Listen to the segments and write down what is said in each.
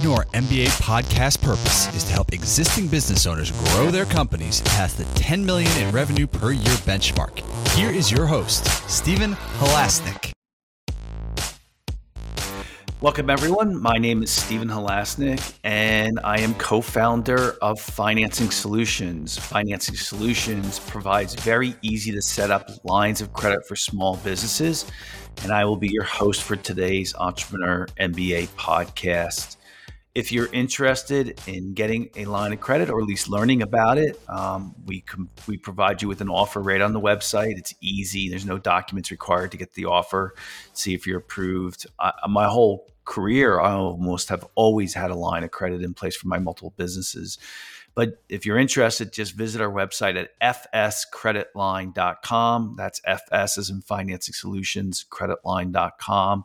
Entrepreneur MBA podcast purpose is to help existing business owners grow their companies past the 10 million in revenue per year benchmark. Here is your host, Stephen Halasnik. Welcome, everyone. My name is Stephen Halasnik, and I am co founder of Financing Solutions. Financing Solutions provides very easy to set up lines of credit for small businesses and I will be your host for today's Entrepreneur MBA podcast. If you're interested in getting a line of credit or at least learning about it, um, we com- we provide you with an offer right on the website. It's easy. There's no documents required to get the offer. See if you're approved. I, my whole career, I almost have always had a line of credit in place for my multiple businesses. But if you're interested, just visit our website at fscreditline.com. That's FS as in Financing Solutions, creditline.com.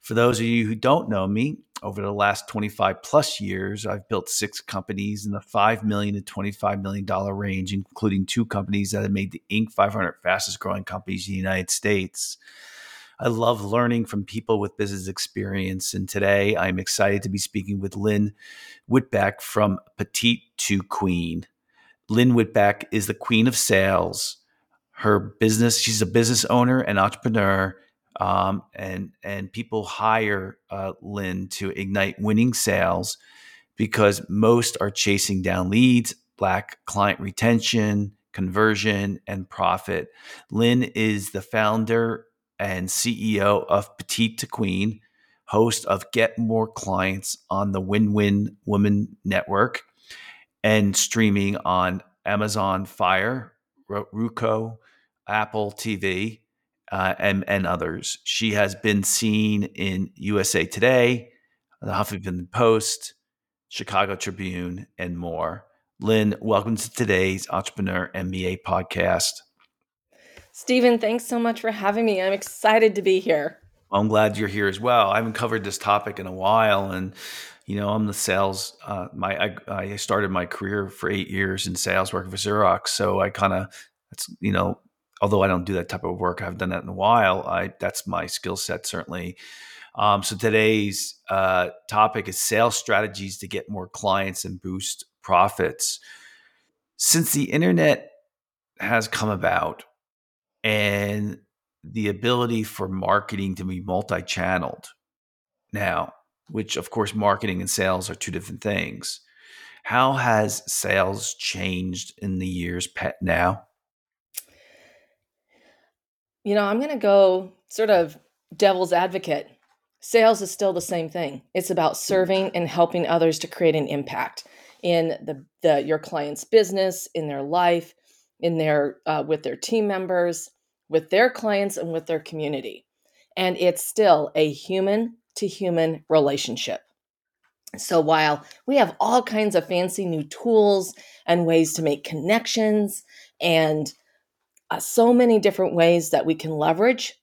For those of you who don't know me, over the last 25 plus years, I've built six companies in the 5 million to $25 million range, including two companies that have made the Inc. 500 fastest growing companies in the United States. I love learning from people with business experience. And today I'm excited to be speaking with Lynn Whitbeck from Petite to Queen. Lynn Whitbeck is the queen of sales. Her business, she's a business owner and entrepreneur. Um, and and people hire uh, Lynn to ignite winning sales because most are chasing down leads, lack client retention, conversion, and profit. Lynn is the founder and CEO of Petite2Queen, host of Get More Clients on the Win Win Woman Network, and streaming on Amazon Fire, Roku, Apple TV, uh, and, and others. She has been seen in USA Today, the Huffington Post, Chicago Tribune, and more. Lynn, welcome to today's Entrepreneur MBA podcast. Stephen, thanks so much for having me. I'm excited to be here. I'm glad you're here as well. I haven't covered this topic in a while, and you know, I'm the sales. Uh, my I, I, started my career for eight years in sales working for Xerox, so I kind of that's you know, although I don't do that type of work, I haven't done that in a while. I that's my skill set certainly. Um, so today's uh, topic is sales strategies to get more clients and boost profits. Since the internet has come about, and the ability for marketing to be multi-channeled now which of course marketing and sales are two different things how has sales changed in the years pet now you know i'm going to go sort of devil's advocate sales is still the same thing it's about serving and helping others to create an impact in the, the your client's business in their life in their uh, with their team members with their clients and with their community. And it's still a human to human relationship. So while we have all kinds of fancy new tools and ways to make connections and uh, so many different ways that we can leverage,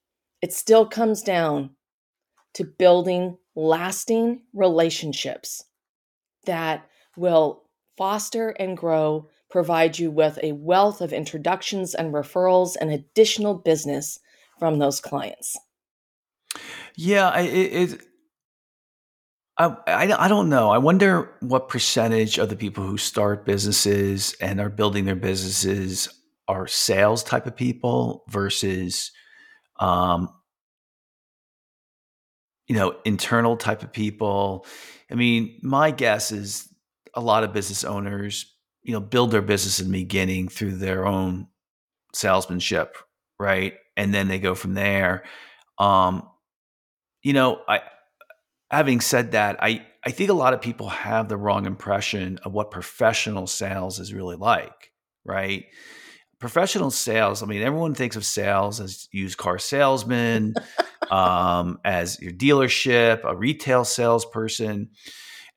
it still comes down to building lasting relationships that will foster and grow provide you with a wealth of introductions and referrals and additional business from those clients. Yeah, it, it I, I, I don't know. I wonder what percentage of the people who start businesses and are building their businesses are sales type of people versus, um, you know, internal type of people. I mean, my guess is a lot of business owners you know build their business in the beginning through their own salesmanship right? And then they go from there. Um you know i having said that i i think a lot of people have the wrong impression of what professional sales is really like right professional sales i mean everyone thinks of sales as used car salesman um as your dealership a retail salesperson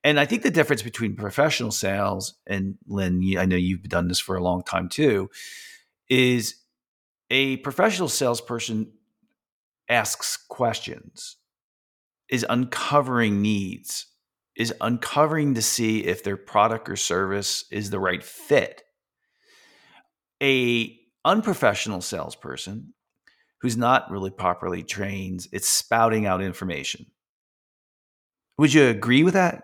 and I think the difference between professional sales and Lynn, I know you've done this for a long time too, is a professional salesperson asks questions, is uncovering needs, is uncovering to see if their product or service is the right fit. A unprofessional salesperson who's not really properly trained, it's spouting out information. Would you agree with that?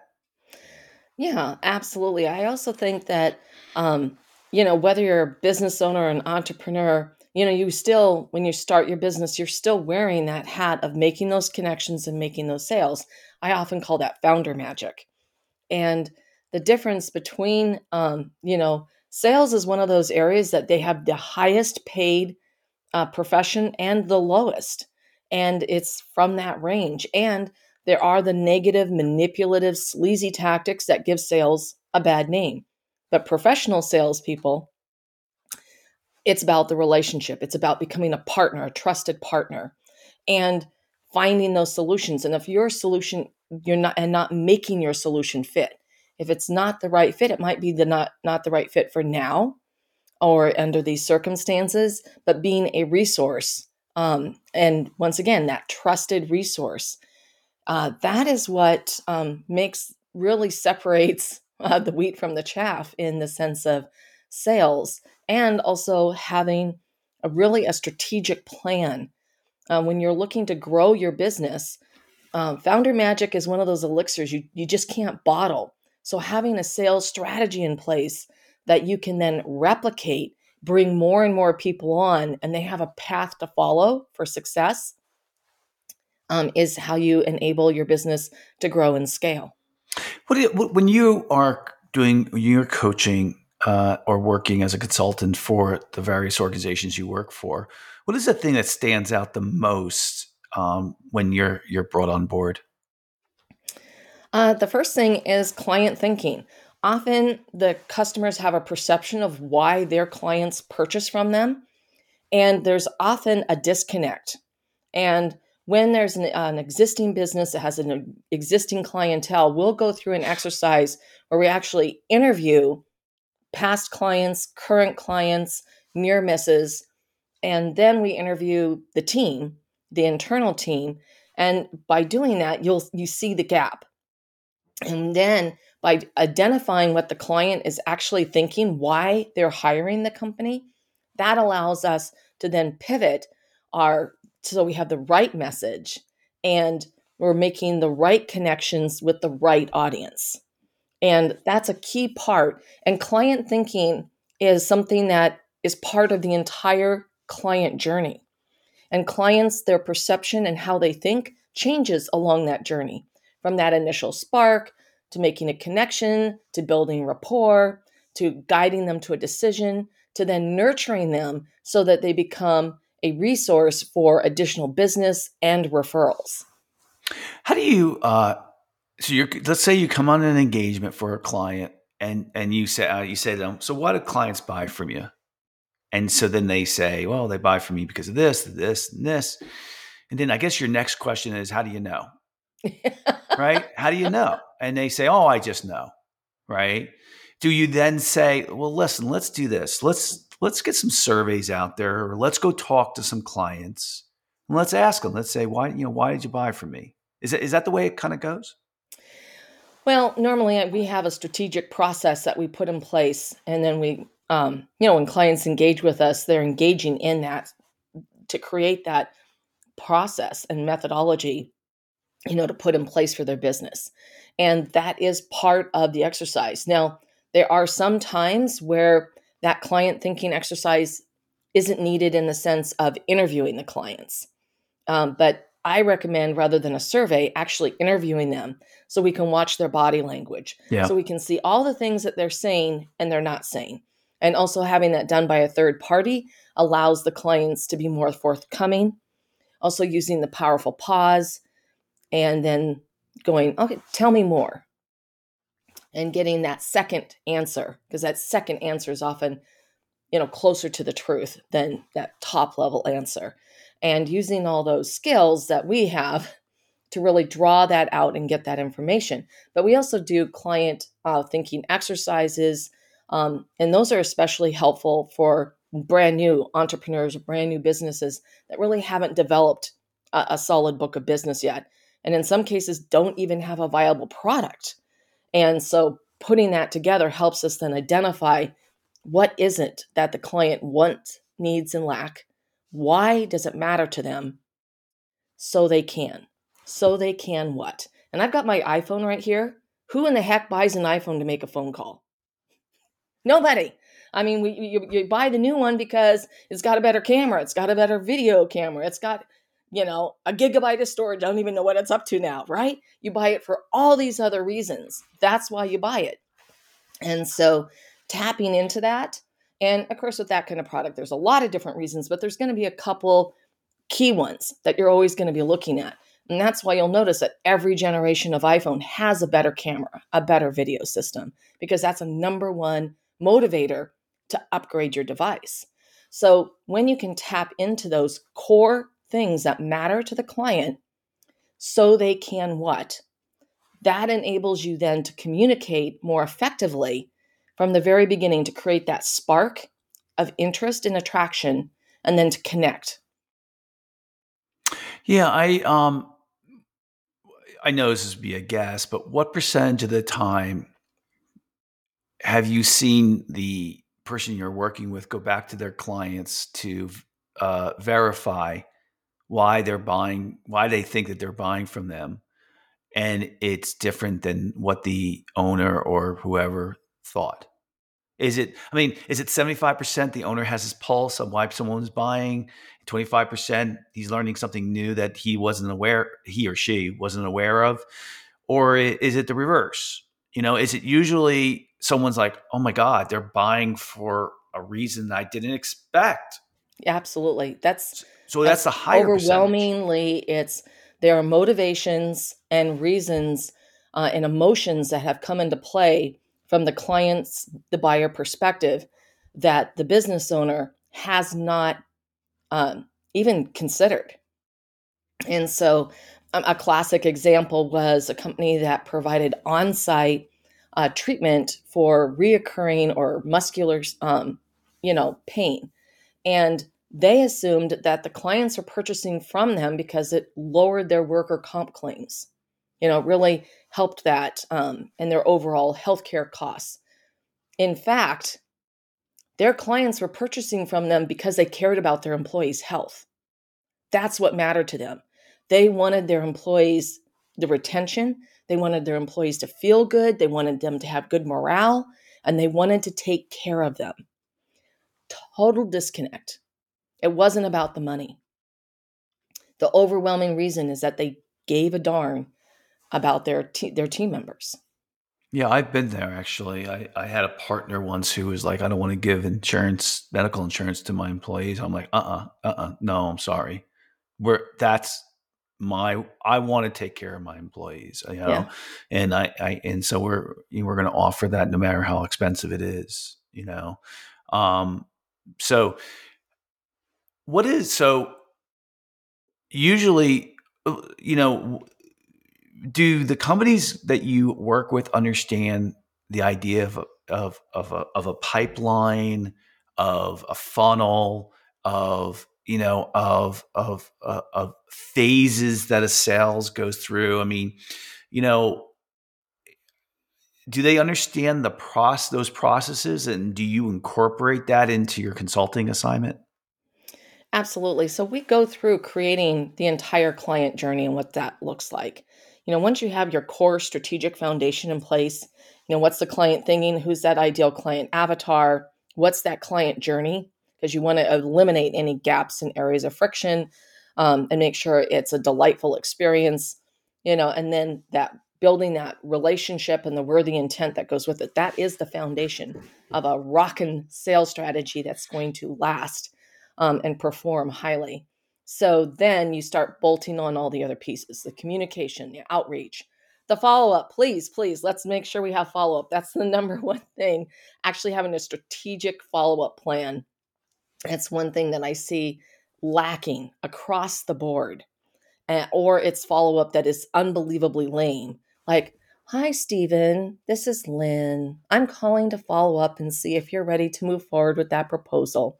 Yeah, absolutely. I also think that, um, you know, whether you're a business owner or an entrepreneur, you know, you still, when you start your business, you're still wearing that hat of making those connections and making those sales. I often call that founder magic. And the difference between, um, you know, sales is one of those areas that they have the highest paid uh, profession and the lowest. And it's from that range. And there are the negative, manipulative, sleazy tactics that give sales a bad name. But professional salespeople, it's about the relationship. It's about becoming a partner, a trusted partner, and finding those solutions. And if your solution, you're not, and not making your solution fit. If it's not the right fit, it might be the not not the right fit for now, or under these circumstances. But being a resource, um, and once again, that trusted resource uh, that is what um, makes really separates uh, the wheat from the chaff in the sense of sales and also having a really a strategic plan uh, when you're looking to grow your business um, founder magic is one of those elixirs you, you just can't bottle so having a sales strategy in place that you can then replicate bring more and more people on and they have a path to follow for success um, is how you enable your business to grow and scale. What you, when you are doing your coaching uh, or working as a consultant for the various organizations you work for, what is the thing that stands out the most um, when you're you're brought on board? Uh, the first thing is client thinking. Often the customers have a perception of why their clients purchase from them, and there's often a disconnect. And when there's an, an, existing business that has an existing clientele, we'll go through an exercise where we actually interview past clients, current clients, near misses, and then we interview the team, the internal team, and by doing that, you'll you see the gap. And then by identifying what the client is actually thinking, why they're hiring the company, that allows us to then pivot our so we have the right message and we're making the right connections with the right audience. And that's a key part. And client thinking is something that is part of the entire client journey. And clients, their perception and how they think changes along that journey from that initial spark to making a connection to building rapport to guiding them to a decision to then nurturing them so that they become a resource for additional business and referrals. How do you? Uh, so you let's say you come on an engagement for a client, and and you say uh, you say to them, so why do clients buy from you? And so then they say, well, they buy from me because of this, this, and this. And then I guess your next question is, how do you know? Right? How do you know? And they say, oh, I just know. Right? Do you then say, well, listen, let's do this. Let's let's get some surveys out there or let's go talk to some clients and let's ask them let's say why you know why did you buy from me is that, is that the way it kind of goes well normally uh, we have a strategic process that we put in place and then we um, you know when clients engage with us they're engaging in that to create that process and methodology you know to put in place for their business and that is part of the exercise now there are some times where that client thinking exercise isn't needed in the sense of interviewing the clients. Um, but I recommend rather than a survey, actually interviewing them so we can watch their body language. Yeah. So we can see all the things that they're saying and they're not saying. And also having that done by a third party allows the clients to be more forthcoming. Also using the powerful pause and then going, okay, tell me more. And getting that second answer because that second answer is often you know closer to the truth than that top level answer. And using all those skills that we have to really draw that out and get that information. But we also do client uh, thinking exercises um, and those are especially helpful for brand new entrepreneurs brand new businesses that really haven't developed a, a solid book of business yet and in some cases don't even have a viable product and so putting that together helps us then identify what is it that the client wants, needs, and lack. Why does it matter to them? So they can. So they can what? And I've got my iPhone right here. Who in the heck buys an iPhone to make a phone call? Nobody. I mean, we, you, you buy the new one because it's got a better camera, it's got a better video camera, it's got, you know, a gigabyte of storage. I don't even know what it's up to now, right? You buy it for all these other reasons. That's why you buy it. And so tapping into that, and of course, with that kind of product, there's a lot of different reasons, but there's going to be a couple key ones that you're always going to be looking at. And that's why you'll notice that every generation of iPhone has a better camera, a better video system, because that's a number one motivator to upgrade your device. So when you can tap into those core things that matter to the client, so they can what? That enables you then to communicate more effectively from the very beginning to create that spark of interest and attraction and then to connect. Yeah, I um I know this is be a guess, but what percentage of the time have you seen the person you're working with go back to their clients to uh, verify why they're buying, why they think that they're buying from them, and it's different than what the owner or whoever thought? Is it, I mean, is it 75% the owner has his pulse of why someone's buying? 25% he's learning something new that he wasn't aware, he or she wasn't aware of? Or is it the reverse? You know, is it usually someone's like, oh my God, they're buying for a reason I didn't expect? Absolutely. That's so that's, that's the higher overwhelmingly percentage. it's there are motivations and reasons uh, and emotions that have come into play from the client's, the buyer perspective that the business owner has not um, even considered. And so, um, a classic example was a company that provided on site uh, treatment for reoccurring or muscular, um, you know, pain. And they assumed that the clients are purchasing from them because it lowered their worker comp claims you know, really helped that um, and their overall healthcare costs. In fact, their clients were purchasing from them because they cared about their employees' health. That's what mattered to them. They wanted their employees the retention, they wanted their employees to feel good, they wanted them to have good morale, and they wanted to take care of them. Total disconnect. It wasn't about the money. The overwhelming reason is that they gave a darn about their te- their team members. Yeah, I've been there actually. I, I had a partner once who was like, I don't want to give insurance, medical insurance to my employees. I'm like, uh uh-uh, uh, uh-uh, no, I'm sorry. We're that's my I want to take care of my employees, you know, yeah. and I, I and so we're we're going to offer that no matter how expensive it is, you know. Um, so what is so usually, uh, you know, do the companies that you work with understand the idea of of of a, of a pipeline, of a funnel, of you know of of uh, of phases that a sales goes through? I mean, you know, do they understand the process those processes, and do you incorporate that into your consulting assignment? Absolutely. So we go through creating the entire client journey and what that looks like you know once you have your core strategic foundation in place you know what's the client thinking who's that ideal client avatar what's that client journey because you want to eliminate any gaps and areas of friction um, and make sure it's a delightful experience you know and then that building that relationship and the worthy intent that goes with it that is the foundation of a rockin' sales strategy that's going to last um, and perform highly so then you start bolting on all the other pieces the communication, the outreach, the follow up. Please, please, let's make sure we have follow up. That's the number one thing. Actually, having a strategic follow up plan. That's one thing that I see lacking across the board. Uh, or it's follow up that is unbelievably lame. Like, Hi, Stephen. This is Lynn. I'm calling to follow up and see if you're ready to move forward with that proposal.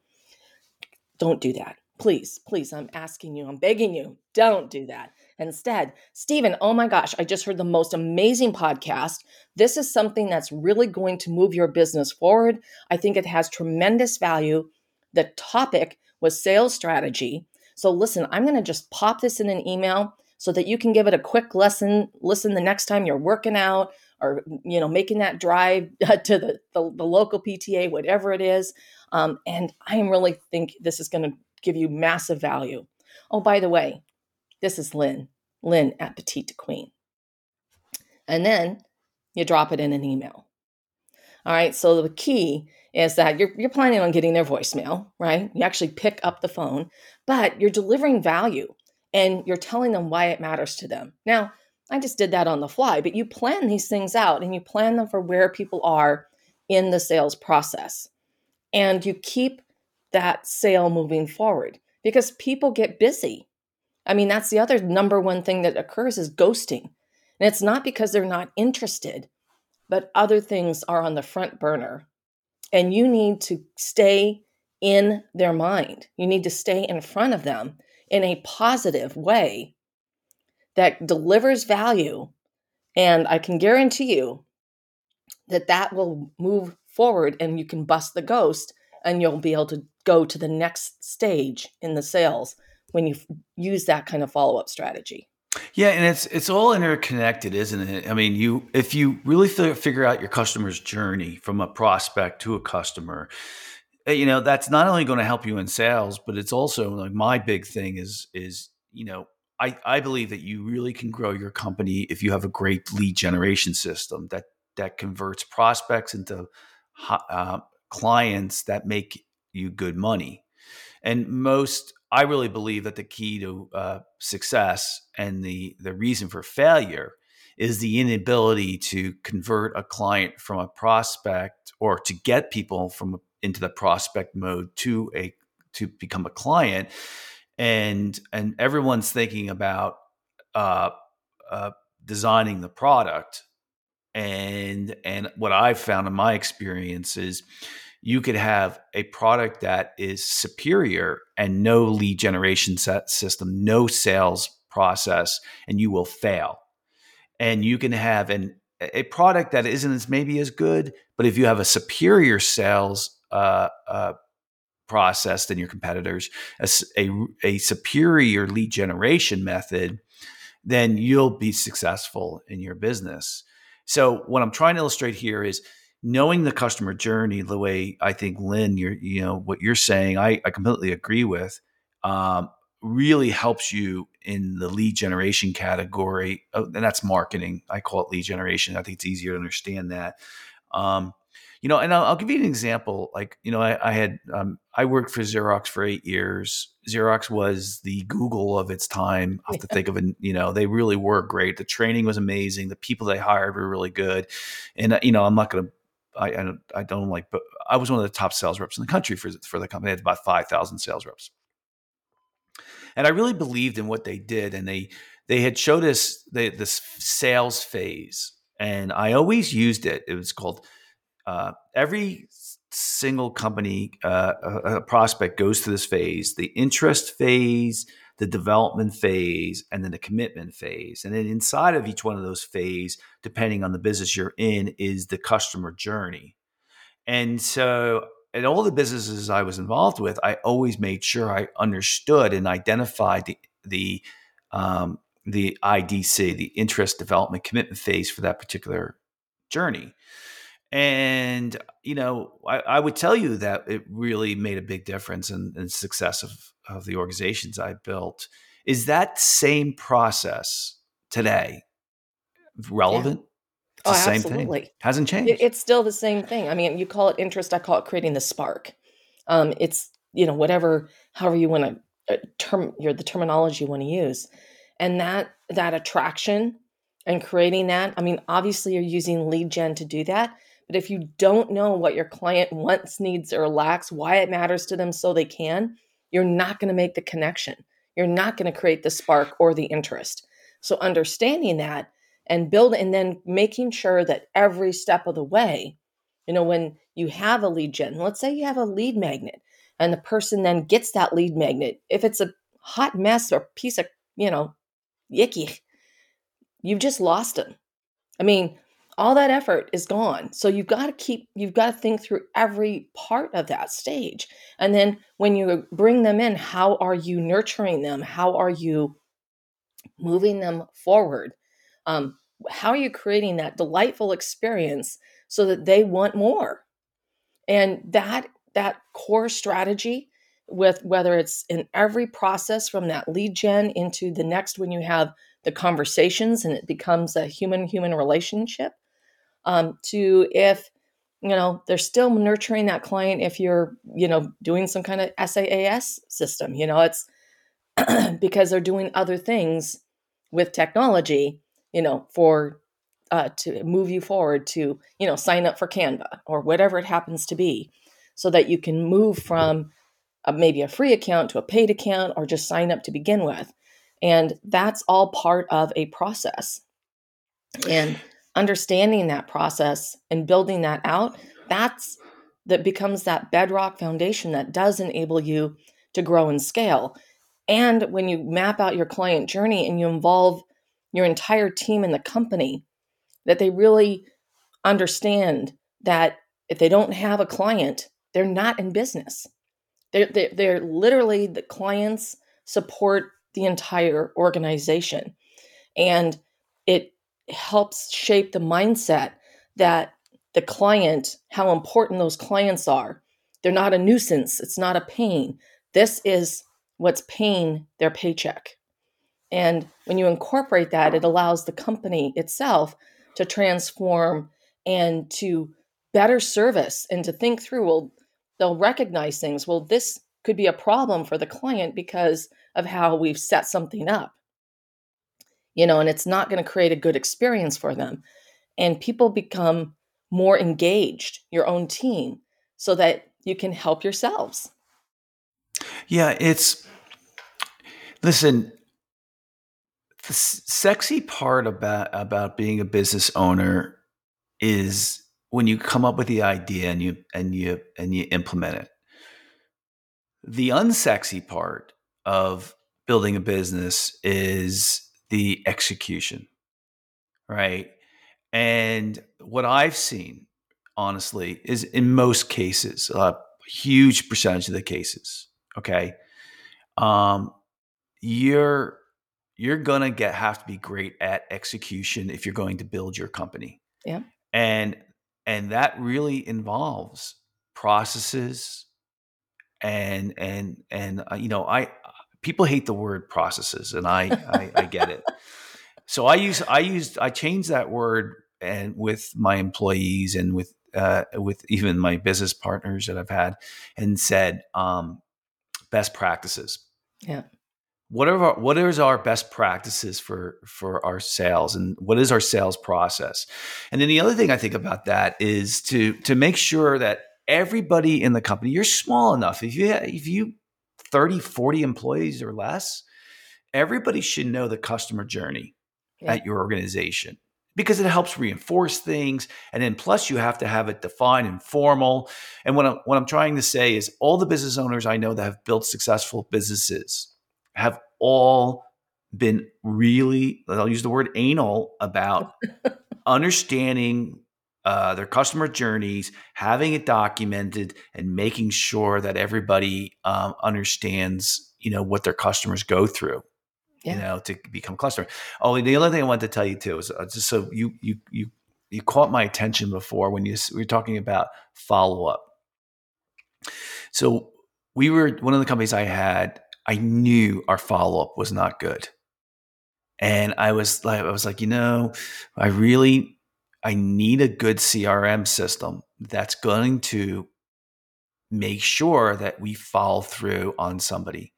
Don't do that please, please, I'm asking you, I'm begging you, don't do that. Instead, Stephen, oh my gosh, I just heard the most amazing podcast. This is something that's really going to move your business forward. I think it has tremendous value. The topic was sales strategy. So listen, I'm going to just pop this in an email so that you can give it a quick lesson, listen the next time you're working out or you know making that drive to the, the, the local pta whatever it is. Um, and i really think this is going to give you massive value. Oh by the way this is lynn lynn at petite queen. And then you drop it in an email. All right so the key is that you're, you're planning on getting their voicemail right? You actually pick up the phone but you're delivering value and you're telling them why it matters to them now I just did that on the fly, but you plan these things out and you plan them for where people are in the sales process. And you keep that sale moving forward because people get busy. I mean, that's the other number one thing that occurs is ghosting. And it's not because they're not interested, but other things are on the front burner. And you need to stay in their mind. You need to stay in front of them in a positive way that delivers value. And I can guarantee you that that will move forward and you can bust the ghost and you'll be able to go to the next stage in the sales when you use that kind of follow-up strategy. Yeah, and it's it's all interconnected, isn't it? I mean, you if you really figure out your customer's journey from a prospect to a customer, you know that's not only going to help you in sales, but it's also like my big thing is is you know I, I believe that you really can grow your company if you have a great lead generation system that that converts prospects into uh, clients that make you good money. And most, I really believe that the key to uh, success and the the reason for failure is the inability to convert a client from a prospect or to get people from into the prospect mode to a to become a client. And and everyone's thinking about uh, uh, designing the product. And and what i've found in my experience is you could have a product that is superior and no lead generation system no sales process and you will fail. And you can have an a product that isn't as maybe as good but if you have a superior sales uh, uh, process than your competitors, a, a, a superior lead generation method, then you'll be successful in your business. So what I'm trying to illustrate here is knowing the customer journey the way I think Lynn, you're, you know, what you're saying, I, I completely agree with, um, really helps you in the lead generation category. Oh, and that's marketing. I call it lead generation. I think it's easier to understand that. Um, you know, and I'll, I'll, give you an example. Like, you know, I, I had um, I worked for Xerox for eight years. Xerox was the Google of its time. I have to think of it. You know, they really were great. The training was amazing. The people they hired were really good. And uh, you know, I'm not going to. I, I don't, I don't like, but I was one of the top sales reps in the country for for the company. I had about five thousand sales reps, and I really believed in what they did. And they they had showed us the, this sales phase, and I always used it. It was called uh, every single company uh, a, a prospect goes through this phase the interest phase the development phase and then the commitment phase. And then inside of each one of those phase depending on the business you're in is the customer journey. And so in all the businesses i was involved with i always made sure i understood and identified the the um, the idc the interest development commitment phase for that particular journey and you know, I, I, would tell you that it really made a big difference in, in success of, of the organizations I built. Is that same process today relevant? Yeah. It's oh, the same absolutely. thing. Hasn't changed. It, it's still the same thing. I mean, you call it interest, I call it creating the spark. Um, it's you know whatever, however you want to uh, term your the terminology you want to use, and that that attraction and creating that. I mean, obviously, you're using lead gen to do that, but if you don't know what your client wants, needs, or lacks, why it matters to them so they can, you're not going to make the connection. You're not going to create the spark or the interest. So understanding that and build and then making sure that every step of the way, you know, when you have a lead gen, let's say you have a lead magnet and the person then gets that lead magnet. If it's a hot mess or piece of, you know, yicky, you've just lost them. I mean, all that effort is gone. So you've got to keep, you've got to think through every part of that stage. And then when you bring them in, how are you nurturing them? How are you moving them forward? Um, how are you creating that delightful experience so that they want more and that that core strategy with whether it's in every process from that lead gen into the next when you have the conversations and it becomes a human human relationship um, to if you know they're still nurturing that client if you're you know doing some kind of saas system you know it's because they're doing other things with technology you know for uh, to move you forward to you know sign up for canva or whatever it happens to be so that you can move from a, maybe a free account to a paid account or just sign up to begin with. And that's all part of a process. And understanding that process and building that out that's that becomes that bedrock foundation that does enable you to grow and scale. And when you map out your client journey and you involve your entire team in the company that they really understand that if they don't have a client they're not in business. They're, they're, they're literally the clients support the entire organization. And it helps shape the mindset that the client, how important those clients are. They're not a nuisance, it's not a pain. This is what's paying their paycheck. And when you incorporate that, it allows the company itself to transform and to better service and to think through well, they'll recognize things. Well, this could be a problem for the client because of how we've set something up you know, and it's not going to create a good experience for them. And people become more engaged, your own team, so that you can help yourselves. Yeah, it's listen, the sexy part about about being a business owner is when you come up with the idea and you and you and you implement it. The unsexy part of building a business is the execution, right? And what I've seen, honestly, is in most cases, a huge percentage of the cases, okay, um, you're you're gonna get have to be great at execution if you're going to build your company. Yeah, and and that really involves processes and and and uh, you know I people hate the word processes, and I I, I get it. So I use I used I changed that word and with my employees and with uh, with even my business partners that I've had, and said um, best practices. Yeah. What are our, what is our best practices for for our sales and what is our sales process? And then the other thing I think about that is to to make sure that everybody in the company you're small enough if you if you 30, 40 employees or less, everybody should know the customer journey yeah. at your organization because it helps reinforce things. And then plus you have to have it defined and formal. And what I'm, what I'm trying to say is all the business owners I know that have built successful businesses have all been really, I'll use the word anal about understanding uh, their customer journeys, having it documented, and making sure that everybody um, understands, you know, what their customers go through. Yeah. You know, to become a customer. Oh, the other thing I wanted to tell you too is uh, just so you you you you caught my attention before when you we were talking about follow up. So we were one of the companies I had. I knew our follow up was not good, and I was like, I was like, you know, I really I need a good CRM system that's going to make sure that we follow through on somebody.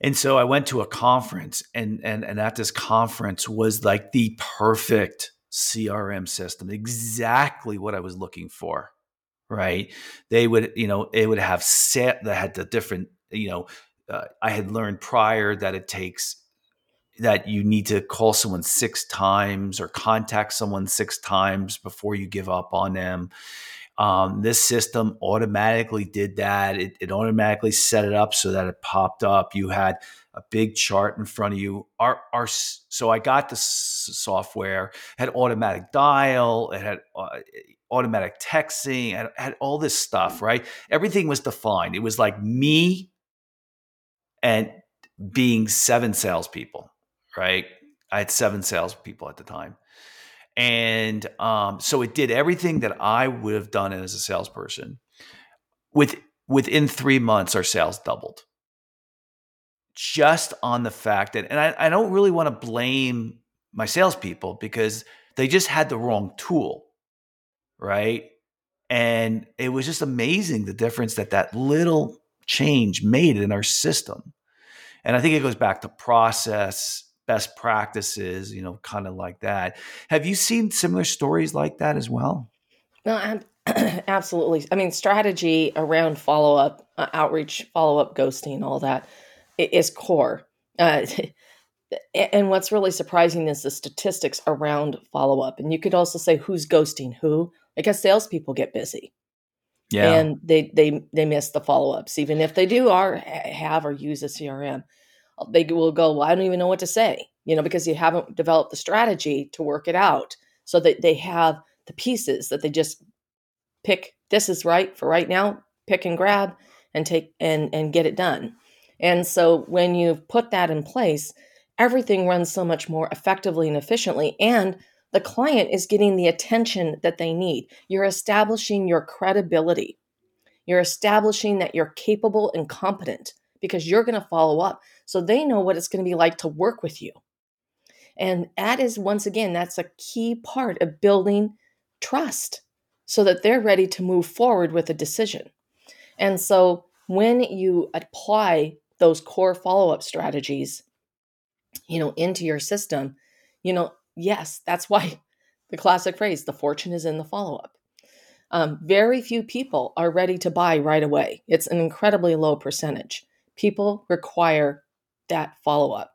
And so I went to a conference and and and at this conference was like the perfect CRM system, exactly what I was looking for. Right? They would, you know, it would have set that had the different, you know, uh, I had learned prior that it takes that you need to call someone six times or contact someone six times before you give up on them. Um, this system automatically did that. It, it, automatically set it up so that it popped up. You had a big chart in front of you. Our, our so I got the software. had automatic dial. It had uh, automatic texting. It had all this stuff. Right, everything was defined. It was like me and being seven salespeople right? I had seven salespeople at the time. And um, so it did everything that I would have done as a salesperson. With within three months, our sales doubled. Just on the fact that, and I, I don't really want to blame my salespeople because they just had the wrong tool, right? And it was just amazing the difference that that little change made in our system. And I think it goes back to process, best practices, you know, kind of like that. Have you seen similar stories like that as well? No, absolutely. I mean, strategy around follow up, uh, outreach, follow up, ghosting, all that is core. Uh, and what's really surprising is the statistics around follow up. And you could also say who's ghosting who, because salespeople get busy. Yeah. And they they they miss the follow ups, even if they do are have or use a CRM. They will go, well, I don't even know what to say, you know, because you haven't developed the strategy to work it out, so that they have the pieces that they just pick. This is right for right now. Pick and grab and take and and get it done. And so when you've put that in place, everything runs so much more effectively and efficiently, and the client is getting the attention that they need. You're establishing your credibility. You're establishing that you're capable and competent because you're going to follow up. So they know what it's going to be like to work with you. And that is, once again, that's a key part of building trust so that they're ready to move forward with a decision. And so when you apply those core follow up strategies, you know, into your system, you know, yes, that's why the classic phrase, the fortune is in the follow up. Um, very few people are ready to buy right away. It's an incredibly low percentage. People require that follow up.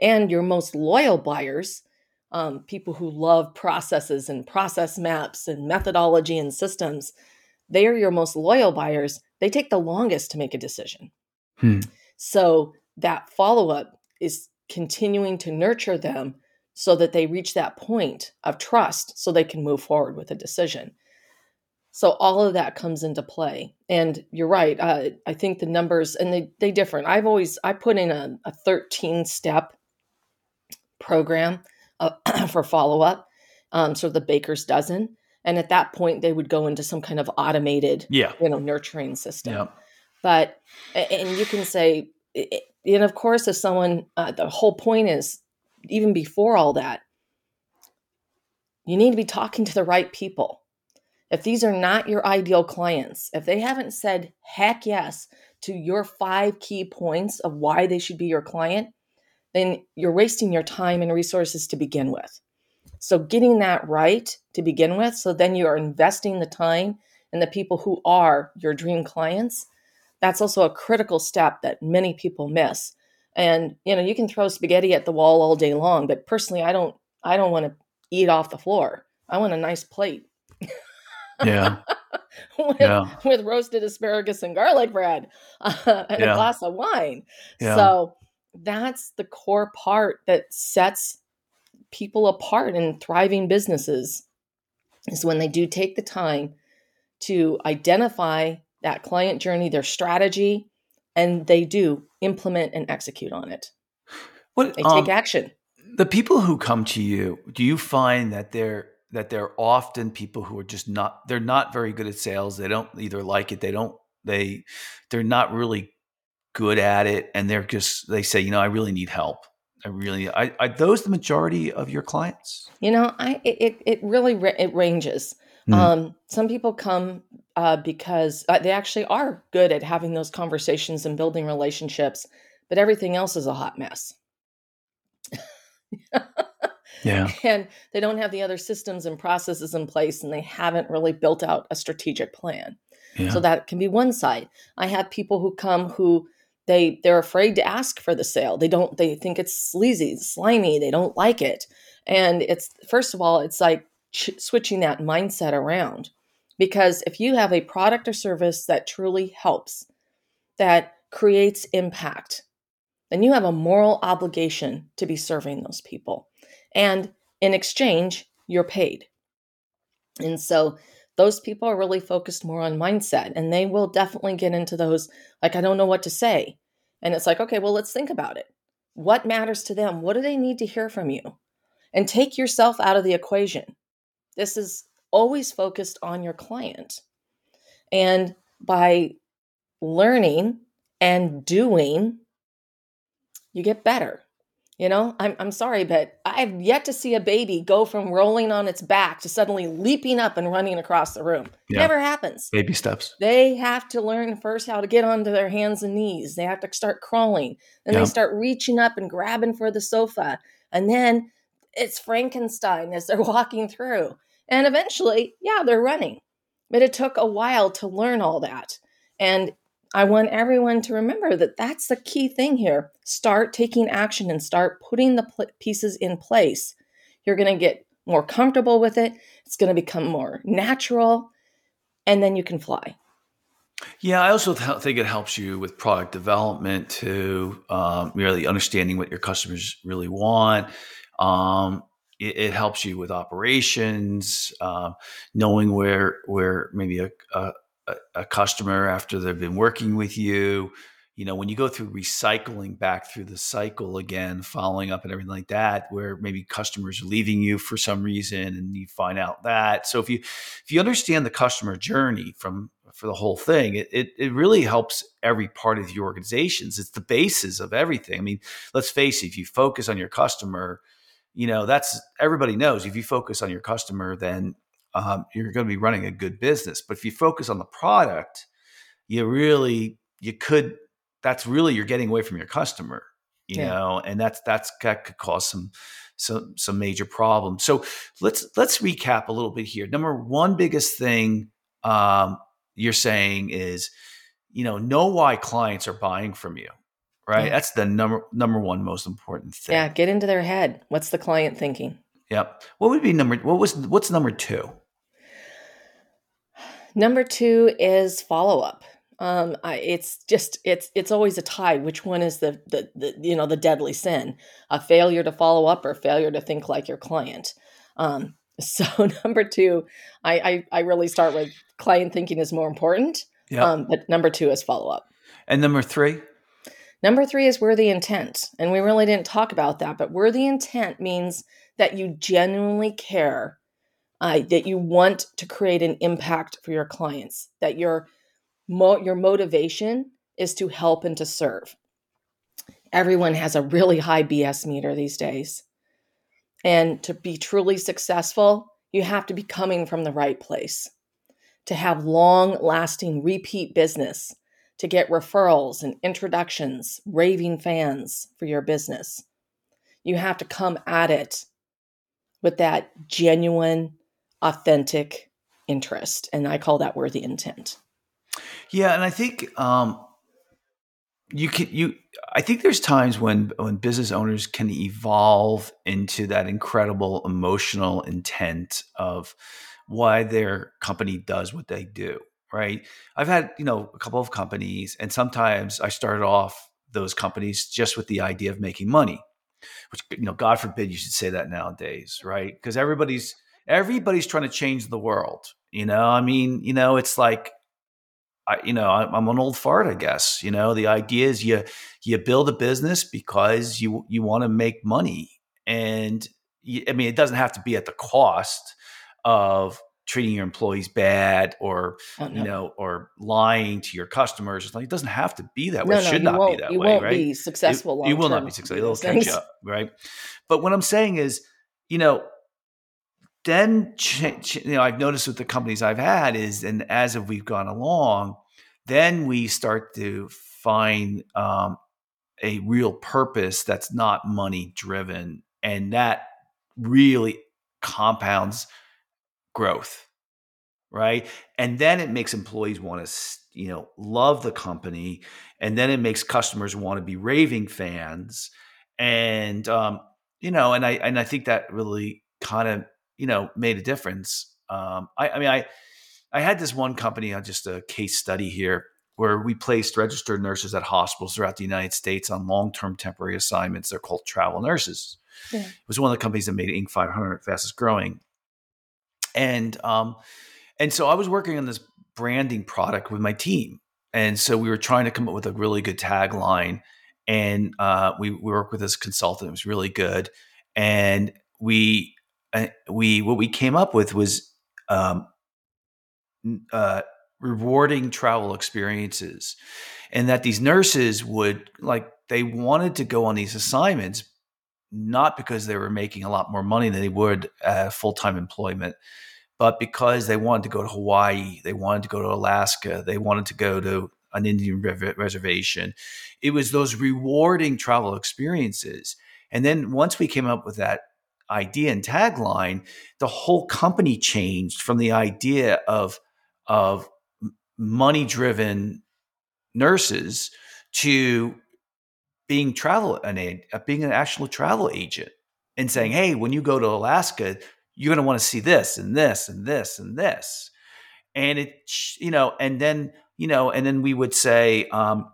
And your most loyal buyers, um, people who love processes and process maps and methodology and systems, they are your most loyal buyers. They take the longest to make a decision. Hmm. So that follow up is continuing to nurture them so that they reach that point of trust so they can move forward with a decision. So all of that comes into play. And you're right. Uh, I think the numbers and they they different. I've always I put in a, a 13 step program uh, for follow up, um, so the baker's dozen. And at that point, they would go into some kind of automated, yeah. you know, nurturing system. Yeah. But and you can say, and of course, if someone, uh, the whole point is even before all that, you need to be talking to the right people. If these are not your ideal clients, if they haven't said heck yes to your five key points of why they should be your client, then you're wasting your time and resources to begin with. So, getting that right to begin with, so then you are investing the time in the people who are your dream clients. That's also a critical step that many people miss and you know you can throw spaghetti at the wall all day long but personally i don't i don't want to eat off the floor i want a nice plate yeah with, yeah. with roasted asparagus and garlic bread uh, and yeah. a glass of wine yeah. so that's the core part that sets people apart in thriving businesses is when they do take the time to identify that client journey their strategy and they do implement and execute on it. What, they take um, action. The people who come to you, do you find that they're that they're often people who are just not they're not very good at sales. They don't either like it, they don't they they're not really good at it and they're just they say, you know, I really need help. I really I, are those the majority of your clients? You know, I it it really it ranges. Mm. Um, some people come uh, because uh, they actually are good at having those conversations and building relationships, but everything else is a hot mess. yeah. And they don't have the other systems and processes in place, and they haven't really built out a strategic plan. Yeah. So that can be one side. I have people who come who they they're afraid to ask for the sale. They don't they think it's sleazy, slimy, they don't like it. And it's first of all, it's like ch- switching that mindset around. Because if you have a product or service that truly helps, that creates impact, then you have a moral obligation to be serving those people. And in exchange, you're paid. And so those people are really focused more on mindset and they will definitely get into those, like, I don't know what to say. And it's like, okay, well, let's think about it. what matters to them? What do they need to hear from you? And take yourself out of the equation. This is always focused on your client. And by learning and doing, you get better. You know, I'm, I'm sorry, but I've yet to see a baby go from rolling on its back to suddenly leaping up and running across the room. Yeah. Never happens. Baby steps. They have to learn first how to get onto their hands and knees. They have to start crawling. Then yeah. they start reaching up and grabbing for the sofa. And then it's Frankenstein as they're walking through. And eventually, yeah, they're running. But it took a while to learn all that. And I want everyone to remember that that's the key thing here. Start taking action and start putting the pl- pieces in place. You're going to get more comfortable with it. It's going to become more natural, and then you can fly. Yeah, I also th- think it helps you with product development to um, really understanding what your customers really want. Um, it, it, helps you with operations, uh, knowing where where maybe a, a, a, customer after they've been working with you. You know when you go through recycling back through the cycle again following up and everything like that where maybe customers are leaving you for some reason and you find out that. So if you if you understand the customer journey from for the whole thing it, it, it really helps every part of the organizations. It's the basis of everything. I mean let's face it if you focus on your customer you know that's everybody knows if you focus on your customer then um, you're going to be running a good business. But if you focus on the product, you really you could that's really you're getting away from your customer, you yeah. know, and that's that's that could cause some some some major problems. So let's let's recap a little bit here. Number one biggest thing um, you're saying is, you know, know why clients are buying from you right? Yeah. That's the number number one most important thing. Yeah, get into their head. What's the client thinking? Yep. What would be number? What was what's number two? Number two is follow up. Um, I, it's just it's it's always a tie. Which one is the, the the you know the deadly sin? A failure to follow up or failure to think like your client. Um, so number two, I, I, I really start with client thinking is more important. Yeah. Um, but number two is follow up. And number three. Number three is worthy intent, and we really didn't talk about that. But worthy intent means that you genuinely care uh, that you want to create an impact for your clients, that your mo- your motivation is to help and to serve. Everyone has a really high BS meter these days. And to be truly successful, you have to be coming from the right place. To have long lasting repeat business, to get referrals and introductions, raving fans for your business. You have to come at it with that genuine authentic interest. And I call that worthy intent. Yeah. And I think, um, you can you i think there's times when when business owners can evolve into that incredible emotional intent of why their company does what they do right i've had you know a couple of companies and sometimes i started off those companies just with the idea of making money which you know god forbid you should say that nowadays right because everybody's everybody's trying to change the world. You know, I mean, you know, it's like, I, you know, I'm an old fart, I guess. You know, the idea is you you build a business because you you want to make money, and you, I mean, it doesn't have to be at the cost of treating your employees bad or oh, no. you know or lying to your customers. It's like it doesn't have to be that way. No, it should no, not be that you way won't right? be successful you, you will not be successful. It'll catch you up right? But what i'm saying is you know then you know i've noticed with the companies i've had is and as if we've gone along then we start to find um, a real purpose that's not money driven and that really compounds growth right? And then it makes employees want to you know love the company and then it makes customers want to be raving fans and um, you know and i and i think that really kind of you know made a difference. Um, I, I mean, I I had this one company on just a case study here where we placed registered nurses at hospitals throughout the United States on long-term temporary assignments. They're called travel nurses. Yeah. It was one of the companies that made Inc. 500 fastest growing, and um, and so I was working on this branding product with my team, and so we were trying to come up with a really good tagline, and uh, we, we worked with this consultant. It was really good, and we uh, we what we came up with was um, uh, rewarding travel experiences, and that these nurses would like they wanted to go on these assignments not because they were making a lot more money than they would uh, full time employment, but because they wanted to go to Hawaii, they wanted to go to Alaska, they wanted to go to an Indian reservation. It was those rewarding travel experiences. And then once we came up with that idea and tagline, the whole company changed from the idea of of money driven nurses to being travel an uh, being an actual travel agent and saying, "Hey, when you go to Alaska, you're going to want to see this and this and this and this," and it, you know, and then you know, and then we would say, um,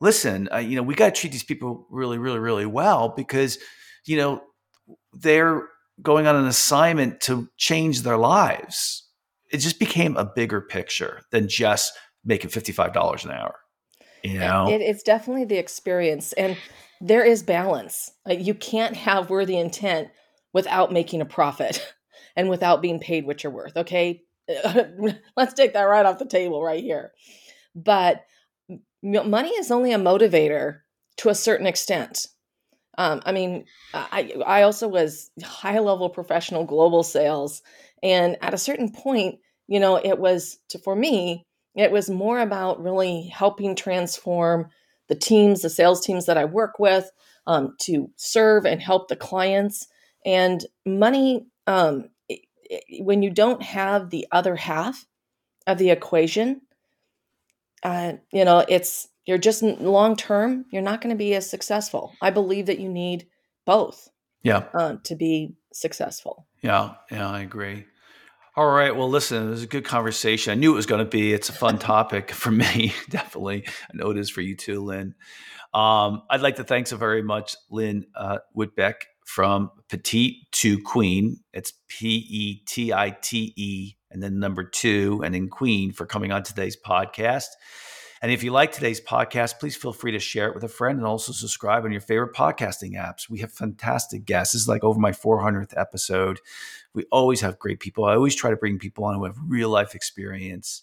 "Listen, uh, you know, we got to treat these people really, really, really well because, you know, they're going on an assignment to change their lives." It just became a bigger picture than just making fifty five dollars an hour. You know, it, it's definitely the experience, and there is balance. Like you can't have worthy intent without making a profit and without being paid what you're worth. Okay, let's take that right off the table right here. But money is only a motivator to a certain extent. Um, I mean, I I also was high level professional global sales, and at a certain point, you know, it was to for me it was more about really helping transform the teams, the sales teams that I work with, um, to serve and help the clients. And money, um, it, it, when you don't have the other half of the equation, uh, you know, it's you're just long term. You're not going to be as successful. I believe that you need both. Yeah. Uh, to be successful. Yeah. Yeah. I agree. All right. Well, listen, it was a good conversation. I knew it was going to be. It's a fun topic for me, definitely. I know it is for you too, Lynn. Um, I'd like to thank so very much Lynn uh, Whitbeck from Petite2Queen. It's P E T I T E and then number two, and then Queen for coming on today's podcast. And if you like today's podcast, please feel free to share it with a friend and also subscribe on your favorite podcasting apps. We have fantastic guests. This is like over my 400th episode. We always have great people. I always try to bring people on who have real life experience.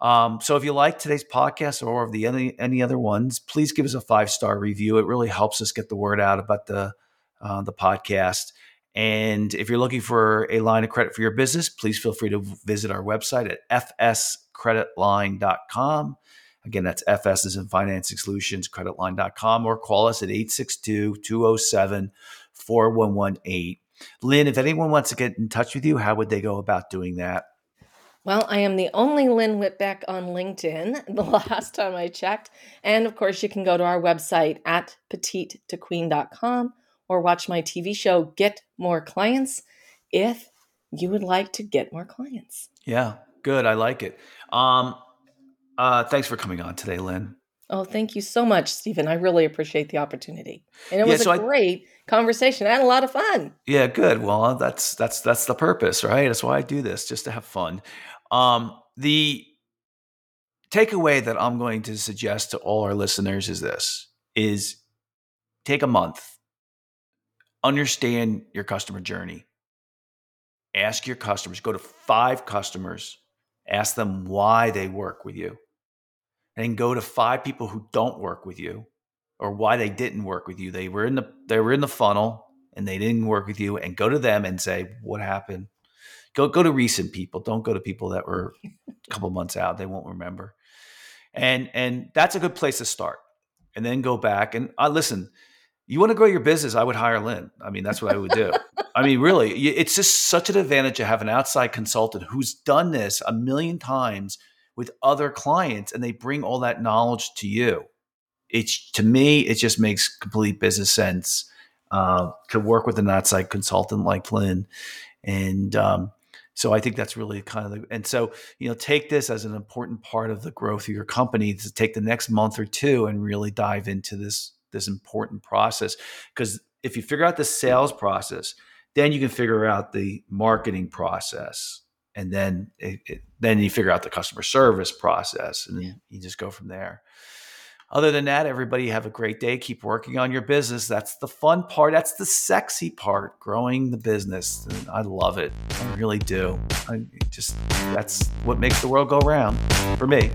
Um, so if you like today's podcast or of the any, any other ones, please give us a five star review. It really helps us get the word out about the uh, the podcast. And if you're looking for a line of credit for your business, please feel free to visit our website at fscreditline.com. Again, that's FS is in Financing Solutions, creditline.com, or call us at 862 207 4118. Lynn, if anyone wants to get in touch with you, how would they go about doing that? Well, I am the only Lynn Whitbeck on LinkedIn the last time I checked. And of course, you can go to our website at petite2queen.com or watch my TV show, Get More Clients, if you would like to get more clients. Yeah, good. I like it. Um, uh, thanks for coming on today, Lynn. Oh, thank you so much, Stephen. I really appreciate the opportunity. And it was so a great I, conversation. I had a lot of fun. Yeah, good. Well, that's that's that's the purpose, right? That's why I do this, just to have fun. Um, the takeaway that I'm going to suggest to all our listeners is this is take a month, understand your customer journey. Ask your customers, go to five customers, ask them why they work with you and go to five people who don't work with you or why they didn't work with you. They were in the they were in the funnel and they didn't work with you and go to them and say what happened. Go go to recent people. Don't go to people that were a couple months out. They won't remember. And and that's a good place to start. And then go back and uh, listen. You want to grow your business? I would hire Lynn. I mean, that's what I would do. I mean, really, it's just such an advantage to have an outside consultant who's done this a million times with other clients and they bring all that knowledge to you. It's to me, it just makes complete business sense uh, to work with an outside consultant like Lynn. And um, so I think that's really kind of the, and so, you know, take this as an important part of the growth of your company to take the next month or two and really dive into this, this important process. Because if you figure out the sales process, then you can figure out the marketing process and then it, it, then you figure out the customer service process and yeah. you just go from there Other than that, everybody have a great day. Keep working on your business. That's the fun part. That's the sexy part, growing the business. And I love it. I really do. I just, that's what makes the world go round for me.